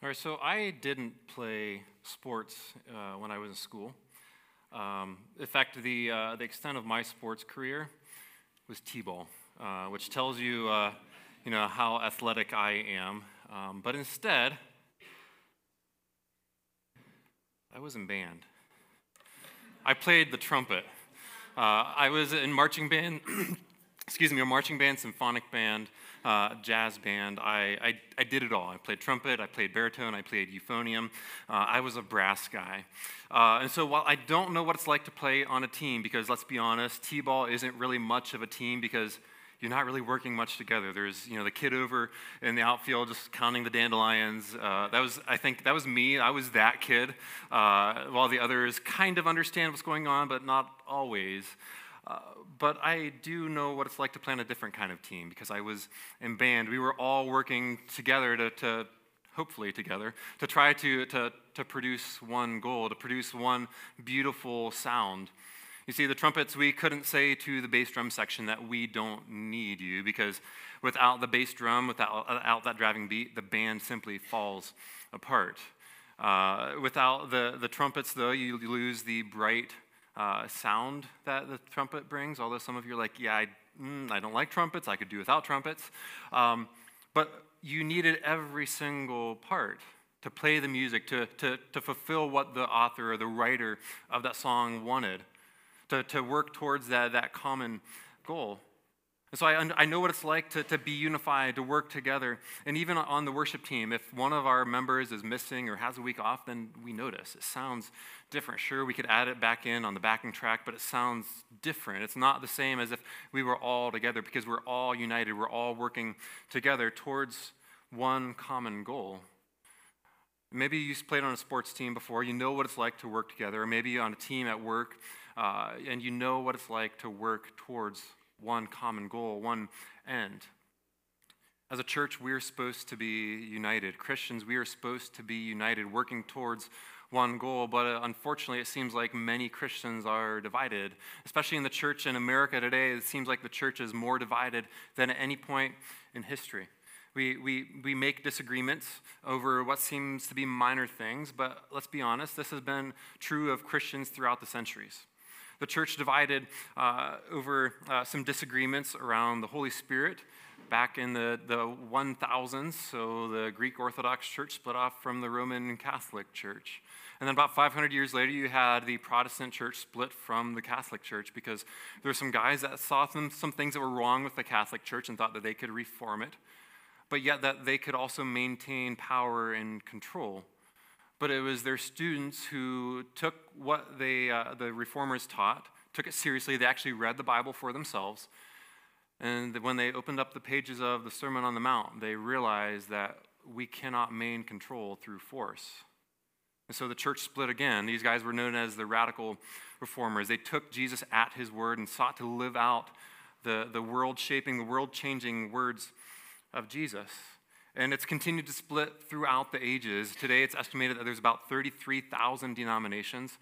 All right, so I didn't play sports uh, when I was in school. Um, in fact, the, uh, the extent of my sports career was t-ball, uh, which tells you, uh, you know, how athletic I am. Um, but instead, I was in band. I played the trumpet. Uh, I was in marching band, excuse me, a marching band, symphonic band, uh, jazz band. I, I, I, did it all. I played trumpet, I played baritone, I played euphonium. Uh, I was a brass guy. Uh, and so while I don't know what it's like to play on a team, because let's be honest, T ball isn't really much of a team because you're not really working much together. There's, you know, the kid over in the outfield just counting the dandelions. Uh, that was, I think, that was me. I was that kid, uh, while the others kind of understand what's going on, but not always. Uh, but I do know what it's like to play on a different kind of team because I was in band. We were all working together to, to hopefully together, to try to, to, to produce one goal, to produce one beautiful sound. You see, the trumpets, we couldn't say to the bass drum section that we don't need you because without the bass drum, without, without that driving beat, the band simply falls apart. Uh, without the, the trumpets, though, you lose the bright uh, sound that the trumpet brings, although some of you are like, yeah, I, mm, I don't like trumpets, I could do without trumpets. Um, but you needed every single part to play the music, to, to, to fulfill what the author or the writer of that song wanted, to, to work towards that, that common goal. And so I, I know what it's like to, to be unified, to work together. And even on the worship team, if one of our members is missing or has a week off, then we notice. It sounds different. Sure, we could add it back in on the backing track, but it sounds different. It's not the same as if we were all together because we're all united. We're all working together towards one common goal. Maybe you've played on a sports team before, you know what it's like to work together, or maybe on a team at work uh, and you know what it's like to work towards one common goal, one end. As a church, we're supposed to be united. Christians, we are supposed to be united, working towards one goal, but uh, unfortunately, it seems like many Christians are divided. Especially in the church in America today, it seems like the church is more divided than at any point in history. We, we, we make disagreements over what seems to be minor things, but let's be honest, this has been true of Christians throughout the centuries. The church divided uh, over uh, some disagreements around the Holy Spirit back in the, the 1000s. So the Greek Orthodox Church split off from the Roman Catholic Church. And then about 500 years later, you had the Protestant church split from the Catholic Church because there were some guys that saw some, some things that were wrong with the Catholic Church and thought that they could reform it, but yet that they could also maintain power and control but it was their students who took what they, uh, the reformers taught, took it seriously. They actually read the Bible for themselves. And when they opened up the pages of the Sermon on the Mount, they realized that we cannot main control through force. And so the church split again. These guys were known as the radical reformers. They took Jesus at his word and sought to live out the, the world shaping, the world changing words of Jesus. And it's continued to split throughout the ages. Today, it's estimated that there's about 33,000 denominations.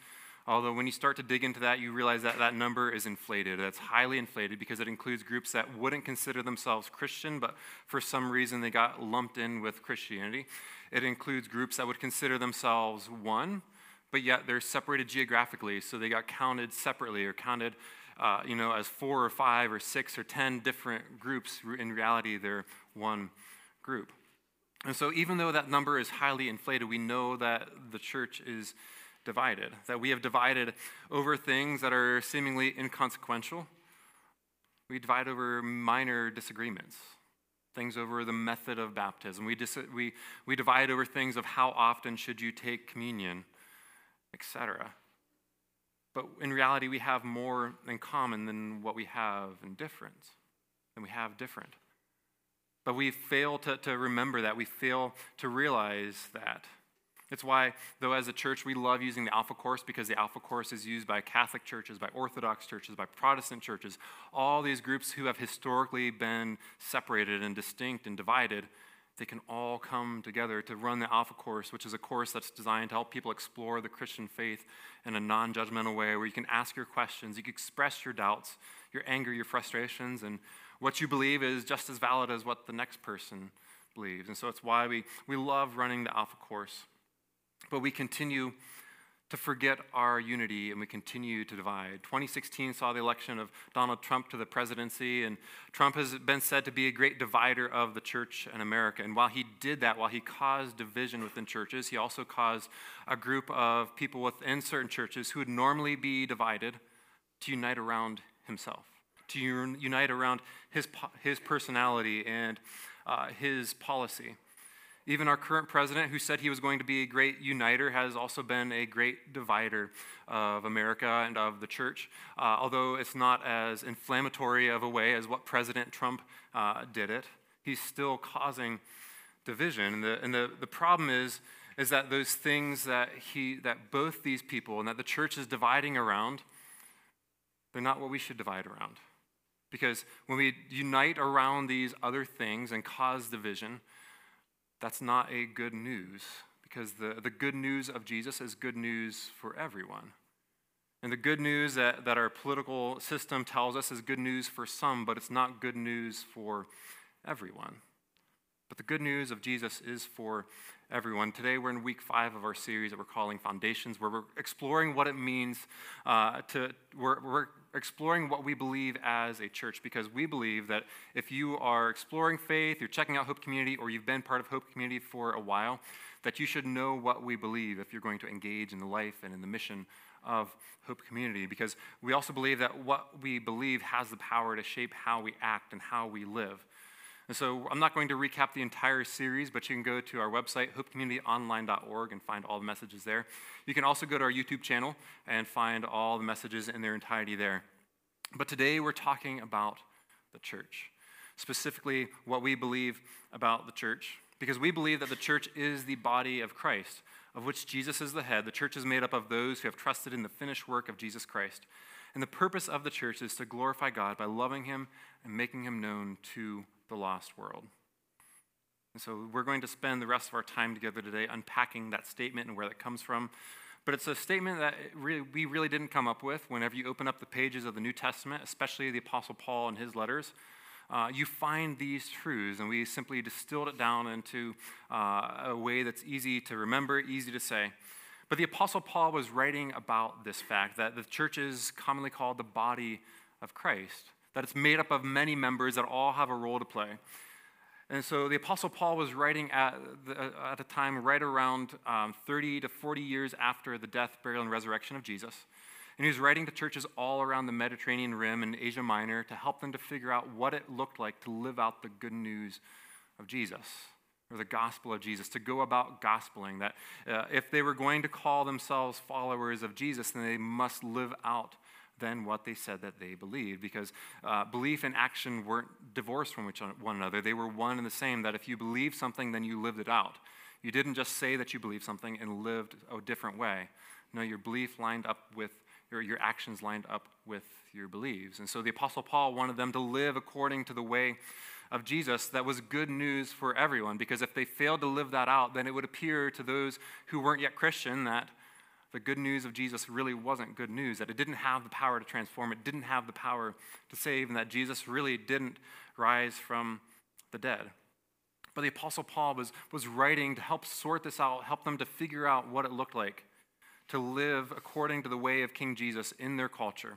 Although, when you start to dig into that, you realize that that number is inflated. That's highly inflated because it includes groups that wouldn't consider themselves Christian, but for some reason they got lumped in with Christianity. It includes groups that would consider themselves one, but yet they're separated geographically, so they got counted separately or counted, uh, you know, as four or five or six or ten different groups. In reality, they're one group. And so, even though that number is highly inflated, we know that the church is divided, that we have divided over things that are seemingly inconsequential. We divide over minor disagreements, things over the method of baptism. We, dis- we, we divide over things of how often should you take communion, etc. But in reality, we have more in common than what we have in difference, and we have different. But we fail to, to remember that. We fail to realize that. It's why, though, as a church, we love using the Alpha Course because the Alpha Course is used by Catholic churches, by Orthodox churches, by Protestant churches, all these groups who have historically been separated and distinct and divided. They can all come together to run the Alpha Course, which is a course that's designed to help people explore the Christian faith in a non judgmental way where you can ask your questions, you can express your doubts, your anger, your frustrations, and what you believe is just as valid as what the next person believes. And so it's why we, we love running the Alpha course. But we continue to forget our unity and we continue to divide. 2016 saw the election of Donald Trump to the presidency, and Trump has been said to be a great divider of the church in America. And while he did that, while he caused division within churches, he also caused a group of people within certain churches who would normally be divided to unite around himself, to unite around his, his personality and uh, his policy. Even our current president, who said he was going to be a great uniter, has also been a great divider of America and of the church, uh, although it's not as inflammatory of a way as what President Trump uh, did it. He's still causing division. And, the, and the, the problem is, is that those things that, he, that both these people and that the church is dividing around, they're not what we should divide around. Because when we unite around these other things and cause division, that's not a good news because the, the good news of Jesus is good news for everyone. And the good news that, that our political system tells us is good news for some, but it's not good news for everyone. But the good news of Jesus is for everyone. Today we're in week five of our series that we're calling Foundations, where we're exploring what it means uh, to, we're, we're exploring what we believe as a church because we believe that if you are exploring faith, you're checking out Hope Community, or you've been part of Hope Community for a while, that you should know what we believe if you're going to engage in the life and in the mission of Hope Community because we also believe that what we believe has the power to shape how we act and how we live. And so I'm not going to recap the entire series, but you can go to our website, hopecommunityonline.org, and find all the messages there. You can also go to our YouTube channel and find all the messages in their entirety there. But today we're talking about the church, specifically what we believe about the church, because we believe that the church is the body of Christ, of which Jesus is the head. The church is made up of those who have trusted in the finished work of Jesus Christ. And the purpose of the church is to glorify God by loving Him and making Him known to the lost world. And so we're going to spend the rest of our time together today unpacking that statement and where that comes from. But it's a statement that really, we really didn't come up with. Whenever you open up the pages of the New Testament, especially the Apostle Paul and his letters, uh, you find these truths, and we simply distilled it down into uh, a way that's easy to remember, easy to say. But the Apostle Paul was writing about this fact that the church is commonly called the body of Christ that it's made up of many members that all have a role to play. And so the Apostle Paul was writing at, the, at a time right around um, 30 to 40 years after the death, burial, and resurrection of Jesus. And he was writing to churches all around the Mediterranean rim and Asia Minor to help them to figure out what it looked like to live out the good news of Jesus or the gospel of Jesus, to go about gospeling. That uh, if they were going to call themselves followers of Jesus, then they must live out than what they said that they believed because uh, belief and action weren't divorced from one another. They were one and the same, that if you believe something, then you lived it out. You didn't just say that you believed something and lived a different way. No, your belief lined up with, your, your actions lined up with your beliefs. And so the Apostle Paul wanted them to live according to the way of Jesus that was good news for everyone because if they failed to live that out, then it would appear to those who weren't yet Christian that the good news of Jesus really wasn't good news, that it didn't have the power to transform, it didn't have the power to save, and that Jesus really didn't rise from the dead. But the Apostle Paul was, was writing to help sort this out, help them to figure out what it looked like to live according to the way of King Jesus in their culture.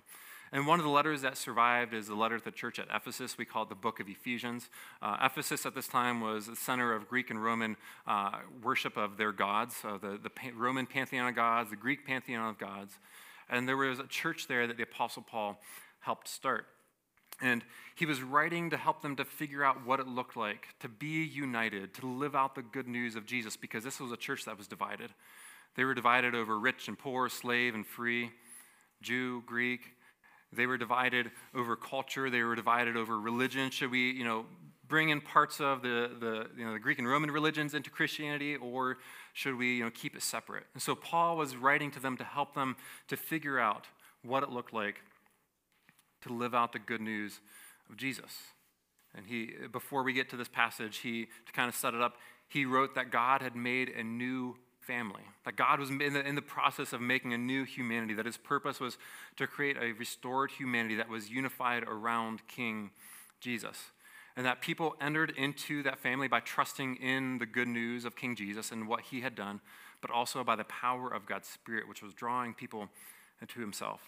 And one of the letters that survived is the letter to the church at Ephesus. We call it the book of Ephesians. Uh, Ephesus at this time was the center of Greek and Roman uh, worship of their gods, so the, the Roman pantheon of gods, the Greek pantheon of gods. And there was a church there that the Apostle Paul helped start. And he was writing to help them to figure out what it looked like to be united, to live out the good news of Jesus, because this was a church that was divided. They were divided over rich and poor, slave and free, Jew, Greek. They were divided over culture. They were divided over religion. Should we, you know, bring in parts of the, the, you know, the Greek and Roman religions into Christianity, or should we you know, keep it separate? And so Paul was writing to them to help them to figure out what it looked like to live out the good news of Jesus. And he, before we get to this passage, he, to kind of set it up, he wrote that God had made a new family. That God was in the, in the process of making a new humanity, that his purpose was to create a restored humanity that was unified around King Jesus. and that people entered into that family by trusting in the good news of King Jesus and what he had done, but also by the power of God's Spirit, which was drawing people into himself.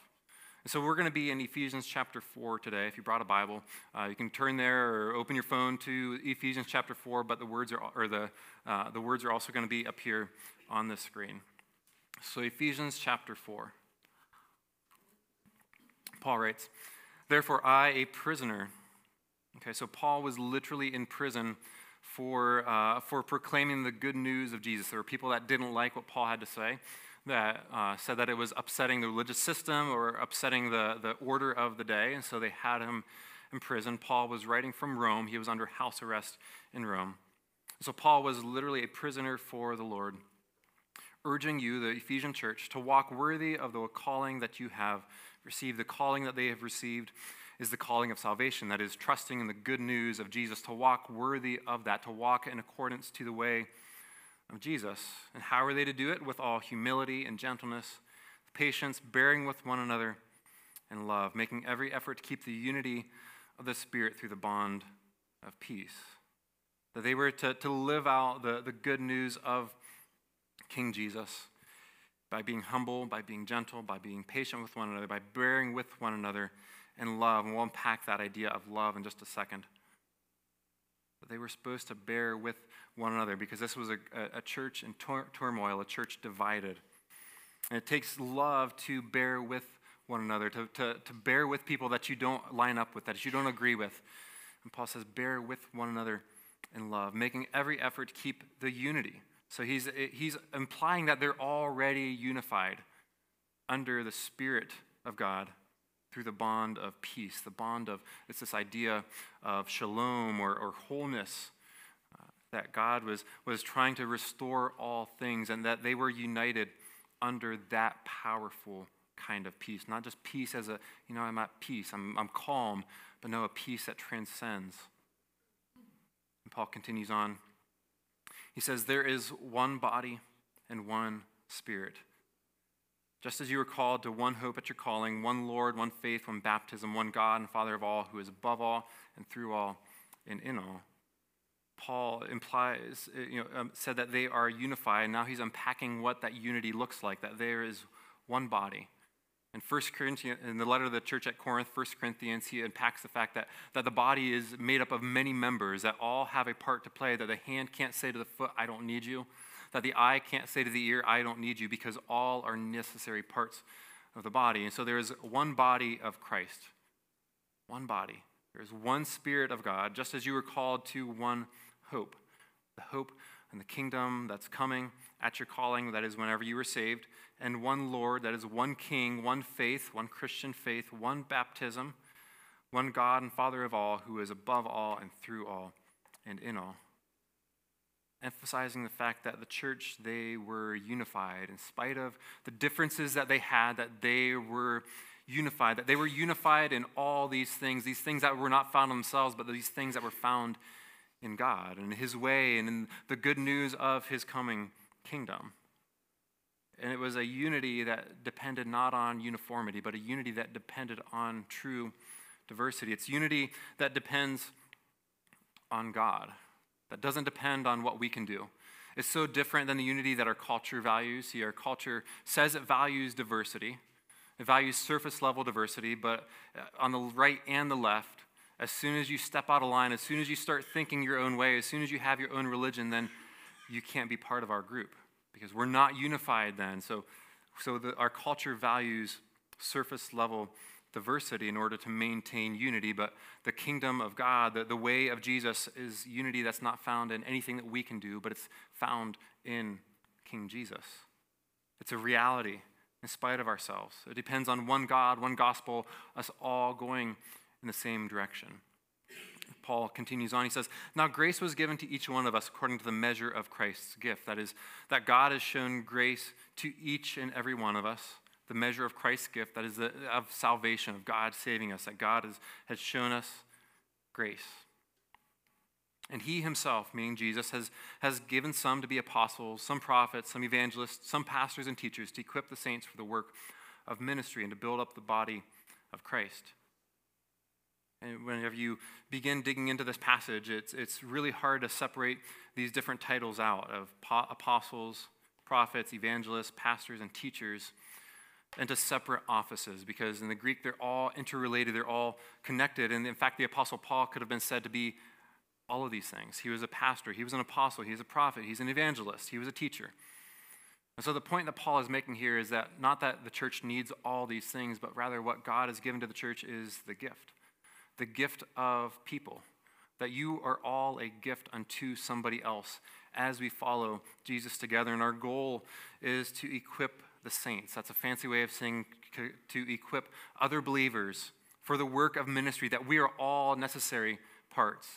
And so we're going to be in Ephesians chapter 4 today. If you brought a Bible, uh, you can turn there or open your phone to Ephesians chapter 4, but the words are, or the, uh, the words are also going to be up here on the screen. So Ephesians chapter 4. Paul writes, Therefore, I, a prisoner, okay, so Paul was literally in prison for, uh, for proclaiming the good news of Jesus. There were people that didn't like what Paul had to say that uh, said that it was upsetting the religious system or upsetting the, the order of the day, and so they had him in prison. Paul was writing from Rome, he was under house arrest in Rome. So Paul was literally a prisoner for the Lord, urging you, the Ephesian church, to walk worthy of the calling that you have received. The calling that they have received is the calling of salvation, that is, trusting in the good news of Jesus, to walk worthy of that, to walk in accordance to the way of Jesus. And how are they to do it? With all humility and gentleness, patience, bearing with one another, and love, making every effort to keep the unity of the Spirit through the bond of peace. That they were to, to live out the, the good news of King Jesus by being humble, by being gentle, by being patient with one another, by bearing with one another in love. And we'll unpack that idea of love in just a second. But they were supposed to bear with one another because this was a, a church in tor- turmoil, a church divided. And it takes love to bear with one another, to, to, to bear with people that you don't line up with, that you don't agree with. And Paul says, bear with one another in love, making every effort to keep the unity. So he's, he's implying that they're already unified under the Spirit of God through the bond of peace, the bond of, it's this idea of shalom or, or wholeness, uh, that God was, was trying to restore all things and that they were united under that powerful kind of peace. Not just peace as a, you know, I'm at peace, I'm, I'm calm, but no, a peace that transcends. And Paul continues on. He says, There is one body and one spirit just as you were called to one hope at your calling, one Lord, one faith, one baptism, one God and Father of all, who is above all and through all and in all. Paul implies, you know, um, said that they are unified. Now he's unpacking what that unity looks like, that there is one body. In 1 Corinthians, in the letter to the church at Corinth, 1 Corinthians, he unpacks the fact that, that the body is made up of many members that all have a part to play, that the hand can't say to the foot, I don't need you that the eye can't say to the ear, I don't need you, because all are necessary parts of the body. And so there is one body of Christ, one body. There is one Spirit of God, just as you were called to one hope the hope and the kingdom that's coming at your calling, that is whenever you were saved, and one Lord, that is one King, one faith, one Christian faith, one baptism, one God and Father of all, who is above all and through all and in all. Emphasizing the fact that the church, they were unified in spite of the differences that they had, that they were unified, that they were unified in all these things, these things that were not found in themselves, but these things that were found in God and His way and in the good news of His coming kingdom. And it was a unity that depended not on uniformity, but a unity that depended on true diversity. It's unity that depends on God that doesn't depend on what we can do. It's so different than the unity that our culture values. See, our culture says it values diversity, it values surface level diversity, but uh, on the right and the left, as soon as you step out of line, as soon as you start thinking your own way, as soon as you have your own religion, then you can't be part of our group because we're not unified then. So, so the, our culture values surface level diversity in order to maintain unity, but the kingdom of God, the, the way of Jesus, is unity that's not found in anything that we can do, but it's found in King Jesus. It's a reality in spite of ourselves. It depends on one God, one gospel, us all going in the same direction. Paul continues on. He says, Now grace was given to each one of us according to the measure of Christ's gift. That is, that God has shown grace to each and every one of us the measure of Christ's gift, that is the, of salvation, of God saving us, that God has, has shown us grace. And he himself, meaning Jesus, has, has given some to be apostles, some prophets, some evangelists, some pastors and teachers to equip the saints for the work of ministry and to build up the body of Christ. And whenever you begin digging into this passage, it's, it's really hard to separate these different titles out of apostles, prophets, evangelists, pastors, and teachers into separate offices because in the Greek they're all interrelated, they're all connected. And in fact, the Apostle Paul could have been said to be all of these things. He was a pastor, he was an apostle, he was a prophet, he's an evangelist, he was a teacher. And so the point that Paul is making here is that not that the church needs all these things, but rather what God has given to the church is the gift the gift of people. That you are all a gift unto somebody else as we follow Jesus together. And our goal is to equip the saints. That's a fancy way of saying to equip other believers for the work of ministry, that we are all necessary parts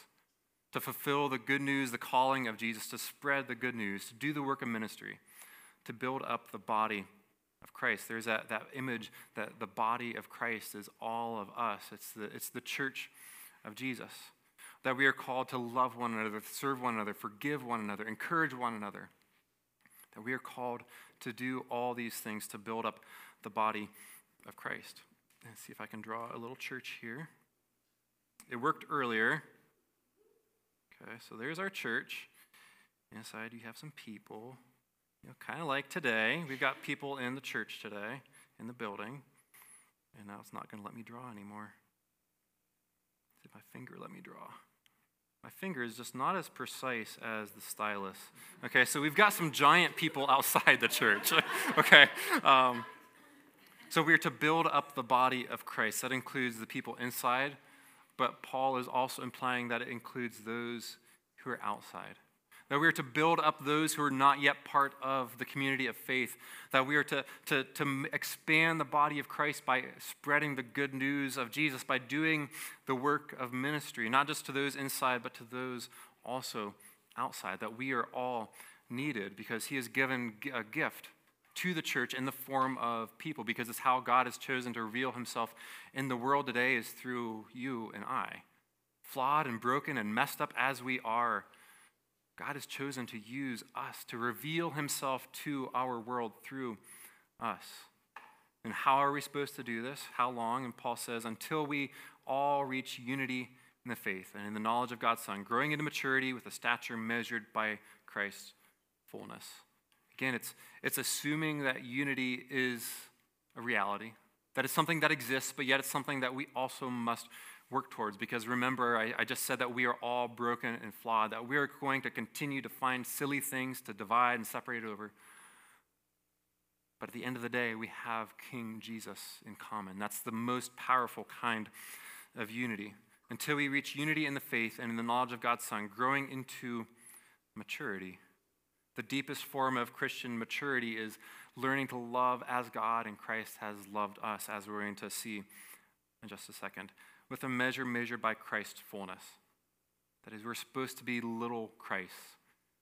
to fulfill the good news, the calling of Jesus, to spread the good news, to do the work of ministry, to build up the body of Christ. There's that, that image that the body of Christ is all of us, it's the, it's the church of Jesus. That we are called to love one another, serve one another, forgive one another, encourage one another. That we are called to do all these things to build up the body of Christ. Let's see if I can draw a little church here. It worked earlier. Okay, so there's our church. Inside, you have some people. You know, kind of like today. We've got people in the church today, in the building. And now it's not going to let me draw anymore. If my finger let me draw. My finger is just not as precise as the stylus. Okay, so we've got some giant people outside the church. okay. Um, so we're to build up the body of Christ. That includes the people inside, but Paul is also implying that it includes those who are outside. That we are to build up those who are not yet part of the community of faith. That we are to, to, to expand the body of Christ by spreading the good news of Jesus, by doing the work of ministry, not just to those inside, but to those also outside. That we are all needed because He has given a gift to the church in the form of people because it's how God has chosen to reveal himself in the world today is through you and I. Flawed and broken and messed up as we are, God has chosen to use us to reveal himself to our world through us. And how are we supposed to do this? How long? And Paul says, until we all reach unity in the faith and in the knowledge of God's Son, growing into maturity with a stature measured by Christ's fullness. Again, it's, it's assuming that unity is a reality, that it's something that exists, but yet it's something that we also must work towards. Because remember, I, I, just said that we are all broken and flawed, that we are going to continue to find silly things to divide and separate over. But at the end of the day, we have King Jesus in common. That's the most powerful kind of unity. Until we reach unity in the faith and in the knowledge of God's Son, growing into maturity. The deepest form of Christian maturity is learning to love as God and Christ has loved us, as we're going to see in just a second with a measure measured by Christ's fullness. That is, we're supposed to be little Christ.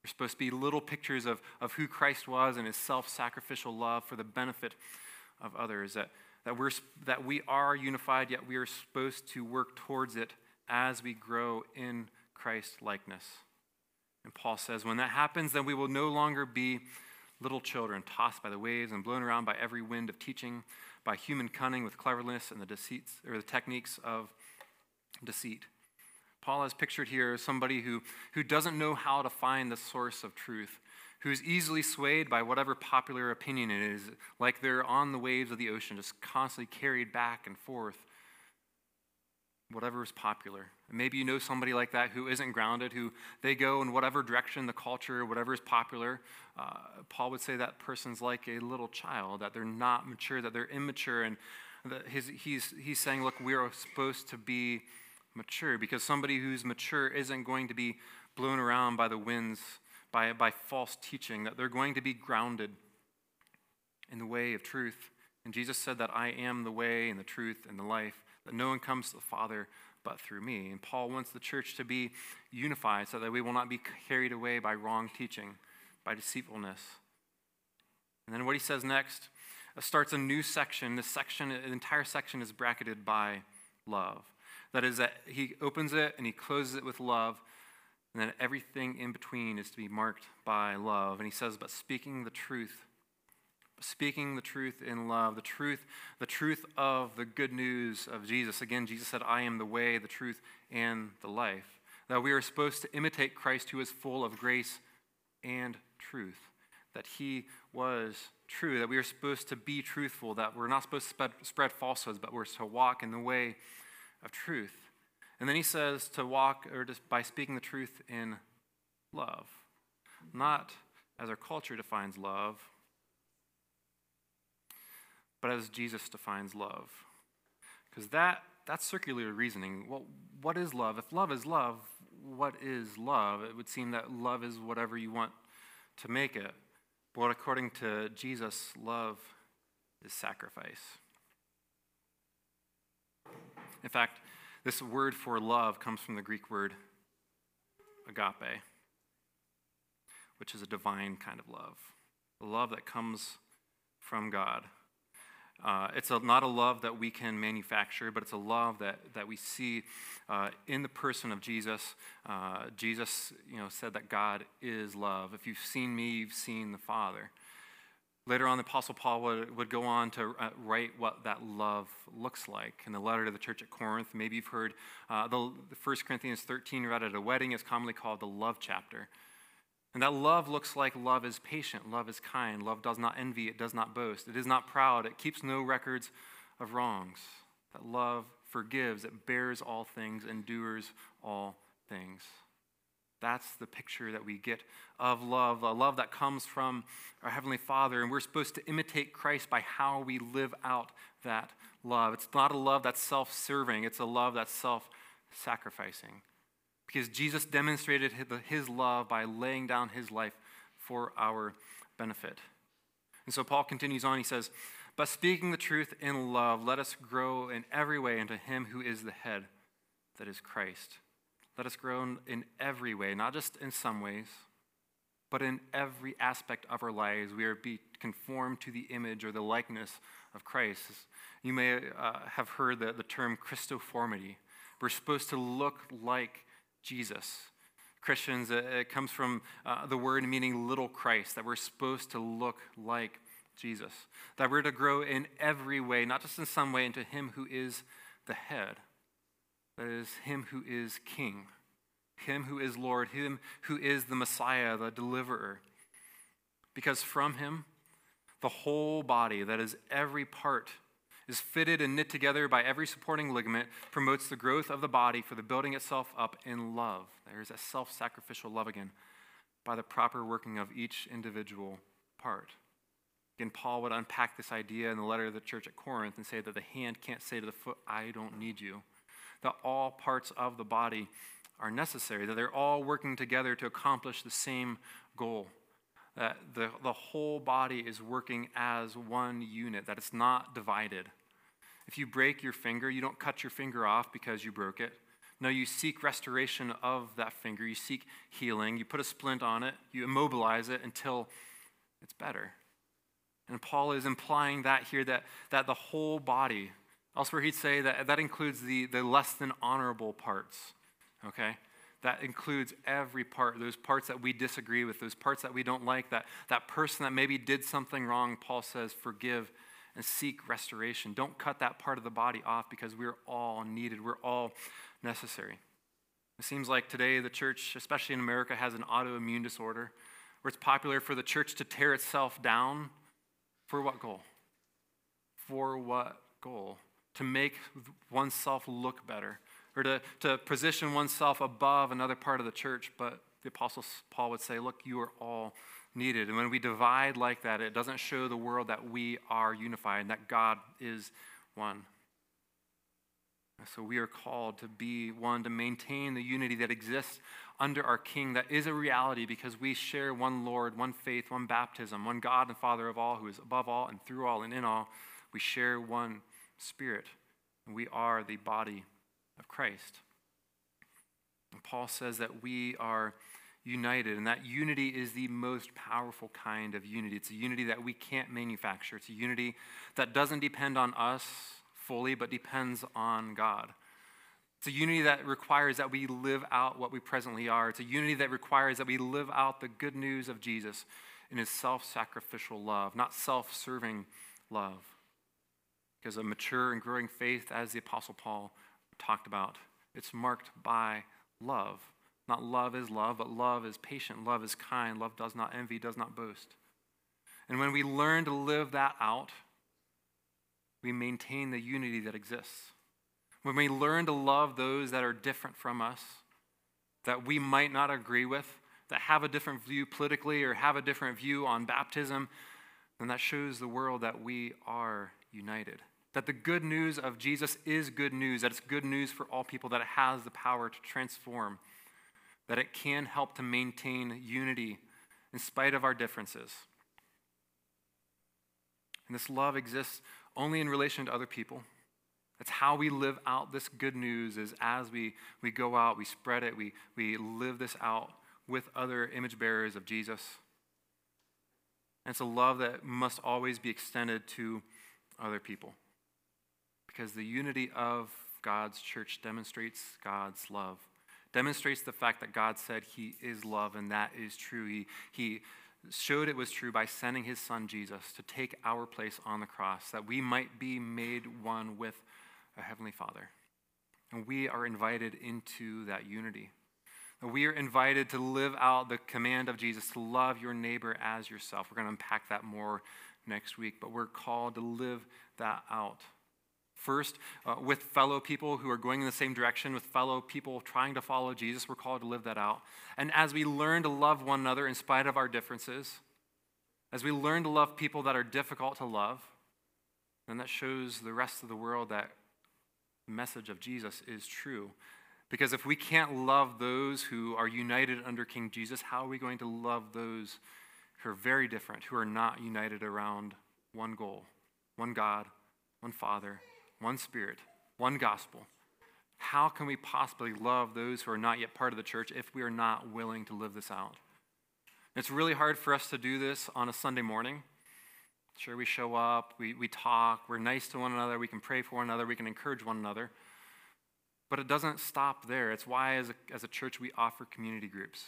We're supposed to be little pictures of, of who Christ was and his self sacrificial love for the benefit of others. That, that, we're, that we are unified, yet we are supposed to work towards it as we grow in Christ likeness. And Paul says, when that happens, then we will no longer be little children tossed by the waves and blown around by every wind of teaching by human cunning with cleverness and the deceits or the techniques of deceit. Paul is pictured here as somebody who, who doesn't know how to find the source of truth, who's easily swayed by whatever popular opinion it is, like they're on the waves of the ocean, just constantly carried back and forth whatever is popular. maybe you know somebody like that who isn't grounded, who they go in whatever direction the culture, whatever is popular. Uh, Paul would say that person's like a little child, that they're not mature, that they're immature. And his, he's, he's saying, look, we are supposed to be mature because somebody who's mature isn't going to be blown around by the winds, by, by false teaching, that they're going to be grounded in the way of truth. And Jesus said that I am the way and the truth and the life that no one comes to the Father but through me. And Paul wants the church to be unified so that we will not be carried away by wrong teaching, by deceitfulness. And then what he says next uh, starts a new section. This section, the entire section is bracketed by love. That is, that he opens it and he closes it with love, and then everything in between is to be marked by love. And he says, but speaking the truth speaking the truth in love, the truth, the truth of the good news of Jesus. Again, Jesus said, I am the way, the truth, and the life. That we are supposed to imitate Christ who is full of grace and truth. That he was true, that we are supposed to be truthful, that we're not supposed to spread, spread falsehoods, but we're to walk in the way of truth. And then he says to walk or just by speaking the truth in love, not as our culture defines love, but as Jesus defines love. Because that, that's circular reasoning. Well, what is love? If love is love, what is love? It would seem that love is whatever you want to make it. But according to Jesus, love is sacrifice. In fact, this word for love comes from the Greek word agape, which is a divine kind of love, a love that comes from God. Uh, it's a, not a love that we can manufacture, but it's a love that, that we see uh, in the person of Jesus. Uh, Jesus you know, said that God is love. If you've seen me, you've seen the Father. Later on, the Apostle Paul would, would go on to uh, write what that love looks like in the letter to the church at Corinth. Maybe you've heard uh, the, the 1 Corinthians 13 read at a wedding is commonly called the love chapter. And that love looks like love is patient, love is kind, love does not envy, it does not boast, it is not proud, it keeps no records of wrongs. That love forgives, it bears all things, endures all things. That's the picture that we get of love, a love that comes from our Heavenly Father. And we're supposed to imitate Christ by how we live out that love. It's not a love that's self serving, it's a love that's self sacrificing because Jesus demonstrated his love by laying down his life for our benefit. And so Paul continues on. He says, But speaking the truth in love, let us grow in every way into him who is the head, that is Christ. Let us grow in every way, not just in some ways, but in every aspect of our lives. We are be conformed to the image or the likeness of Christ. You may uh, have heard the, the term Christoformity. We're supposed to look like Jesus. Christians, it comes from uh, the word meaning little Christ, that we're supposed to look like Jesus. That we're to grow in every way, not just in some way, into Him who is the head. That is, Him who is King, Him who is Lord, Him who is the Messiah, the deliverer. Because from Him, the whole body, that is, every part is fitted and knit together by every supporting ligament, promotes the growth of the body for the building itself up in love. There's a self sacrificial love again, by the proper working of each individual part. Again, Paul would unpack this idea in the letter to the church at Corinth and say that the hand can't say to the foot, I don't need you. That all parts of the body are necessary, that they're all working together to accomplish the same goal that the, the whole body is working as one unit, that it's not divided. If you break your finger, you don't cut your finger off because you broke it. No, you seek restoration of that finger. You seek healing. You put a splint on it. You immobilize it until it's better. And Paul is implying that here that, that the whole body, elsewhere he'd say that that includes the, the less than honorable parts. Okay? That includes every part, those parts that we disagree with, those parts that we don't like, that, that person that maybe did something wrong, Paul says, forgive and seek restoration. Don't cut that part of the body off because we're all needed, we're all necessary. It seems like today the church, especially in America, has an autoimmune disorder where it's popular for the church to tear itself down. For what goal? For what goal? To make oneself look better or to, to position oneself above another part of the church. But the Apostle Paul would say, look, you are all needed. And when we divide like that, it doesn't show the world that we are unified and that God is one. So we are called to be one, to maintain the unity that exists under our King, that is a reality because we share one Lord, one faith, one baptism, one God and Father of all, who is above all and through all and in all. We share one Spirit. We are the body of Christ. And Paul says that we are united, and that unity is the most powerful kind of unity. It's a unity that we can't manufacture, it's a unity that doesn't depend on us fully, but depends on God. It's a unity that requires that we live out what we presently are. It's a unity that requires that we live out the good news of Jesus in his self sacrificial love, not self serving love. Because a mature and growing faith, as the Apostle Paul talked about, it's marked by love. Not love is love, but love is patient, love is kind, love does not envy, does not boast. And when we learn to live that out, we maintain the unity that exists. When we learn to love those that are different from us, that we might not agree with, that have a different view politically or have a different view on baptism, then that shows the world that we are united. That the good news of Jesus is good news, that it's good news for all people, that it has the power to transform, that it can help to maintain unity in spite of our differences. And this love exists only in relation to other people. That's how we live out this good news is as we, we go out, we spread it, we, we live this out with other image bearers of Jesus. And it's a love that must always be extended to other people. Because the unity of God's church demonstrates God's love, demonstrates the fact that God said He is love, and that is true. He, he showed it was true by sending His Son Jesus to take our place on the cross, that we might be made one with a Heavenly Father. And we are invited into that unity. We are invited to live out the command of Jesus to love your neighbor as yourself. We're going to unpack that more next week, but we're called to live that out. First, uh, with fellow people who are going in the same direction, with fellow people trying to follow Jesus, we're called to live that out. And as we learn to love one another in spite of our differences, as we learn to love people that are difficult to love, then that shows the rest of the world that the message of Jesus is true. Because if we can't love those who are united under King Jesus, how are we going to love those who are very different, who are not united around one goal, one God, one Father, one Spirit, one gospel? How can we possibly love those who are not yet part of the church if we are not willing to live this out? It's really hard for us to do this on a Sunday morning. Sure, we show up, we, we talk, we're nice to one another, we can pray for one another, we can encourage one another. But it doesn't stop there. It's why, as a, as a church, we offer community groups.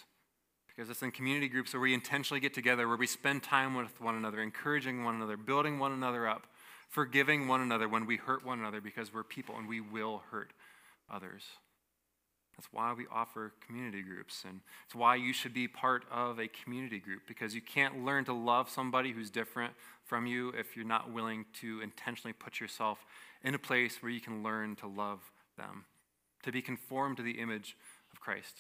Because it's in community groups where we intentionally get together, where we spend time with one another, encouraging one another, building one another up, forgiving one another when we hurt one another, because we're people and we will hurt others. That's why we offer community groups. And it's why you should be part of a community group, because you can't learn to love somebody who's different from you if you're not willing to intentionally put yourself in a place where you can learn to love them to be conformed to the image of Christ.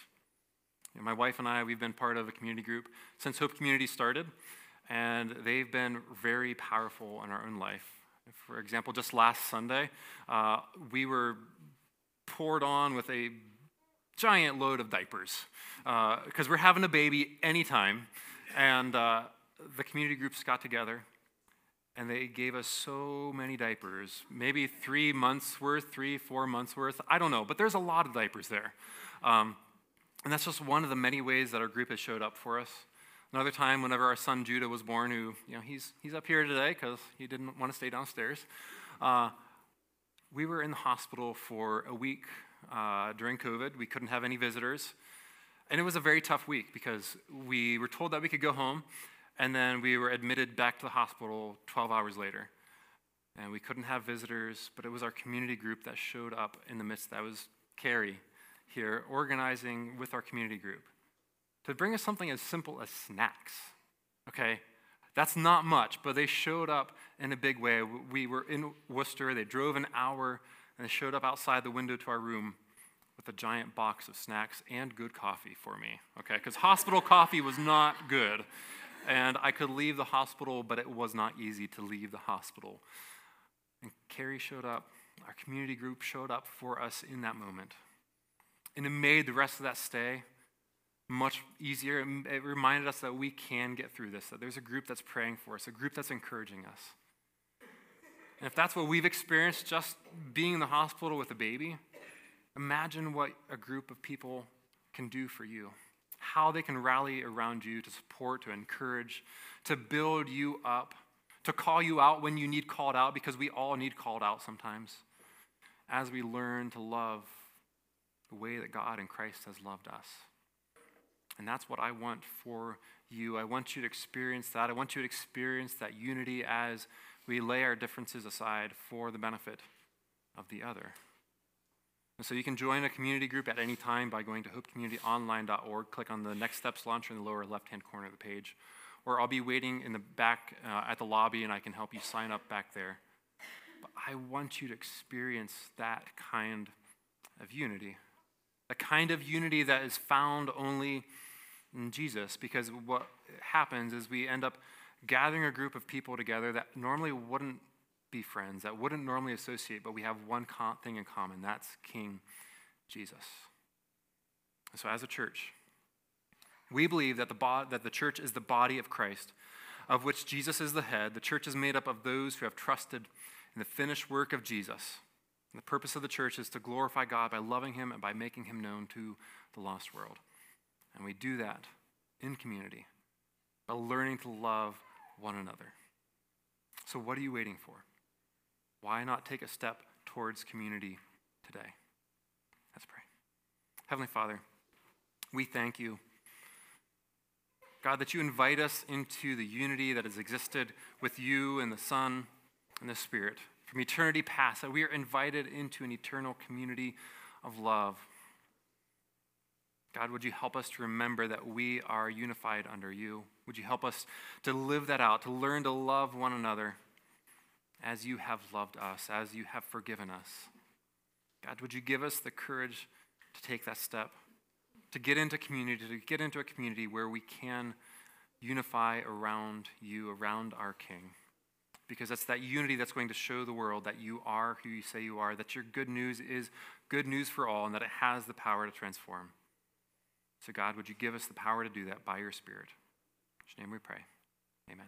You know, my wife and I, we've been part of a community group since Hope Community started, and they've been very powerful in our own life. For example, just last Sunday, uh, we were poured on with a giant load of diapers because uh, we're having a baby anytime, and uh, the community groups got together and they gave us so many diapers maybe three months worth three four months worth i don't know but there's a lot of diapers there. Um, and that's just one of the many ways that our group has showed up for us another time whenever our son judah was born who you know he's, he's up here today because he didn't want to stay downstairs uh, we were in the hospital for a week uh, during covid we couldn't have any visitors and it was a very tough week because we were told that we could go home and then we were admitted back to the hospital 12 hours later. And we couldn't have visitors, but it was our community group that showed up in the midst. That was Carrie here, organizing with our community group to bring us something as simple as snacks. Okay? That's not much, but they showed up in a big way. We were in Worcester, they drove an hour, and they showed up outside the window to our room with a giant box of snacks and good coffee for me. Okay? Because hospital coffee was not good and I could leave the hospital, but it was not easy to leave the hospital. And Carrie showed up, our community group showed up for us in that moment. And it made the rest of that stay much easier. It reminded us that we can get through this, that there's a group that's praying for us, a group that's encouraging us. And if that's what we've experienced just being in the hospital with a baby, imagine what a group of people can do for you how they can rally around you to support, to encourage, to build you up, to call you out when you need called out, because we all need called out sometimes, as we learn to love the way that God and Christ has loved us. And that's what I want for you. I want you to experience that. I want you to experience that unity as we lay our differences aside for the benefit of the other. And so you can join a community group at any time by going to hopecommunityonline.org. Click on the Next Steps launcher in the lower left hand corner of the page. Or I'll be waiting in the back uh, at the lobby and I can help you sign up back there. But I want you to experience that kind of unity. A kind of unity that is found only in Jesus. Because what happens is we end up gathering a group of people together that normally wouldn't be friends, that wouldn't normally associate, but we have one thing in common that's King Jesus. So, as a church, we believe that the, bo- that the church is the body of Christ, of which Jesus is the head. The church is made up of those who have trusted in the finished work of Jesus. And the purpose of the church is to glorify God by loving Him and by making Him known to the lost world. And we do that in community by learning to love one another. So, what are you waiting for? Why not take a step towards community today? Let's pray. Heavenly Father, we thank you. God, that you invite us into the unity that has existed with you and the Son and the Spirit from eternity past, that we are invited into an eternal community of love. God, would you help us to remember that we are unified under you? Would you help us to live that out, to learn to love one another as you have loved us, as you have forgiven us. God, would you give us the courage to take that step, to get into community, to get into a community where we can unify around you, around our King? Because that's that unity that's going to show the world that you are who you say you are, that your good news is good news for all, and that it has the power to transform. So, God, would you give us the power to do that by your Spirit? In your name we pray. Amen.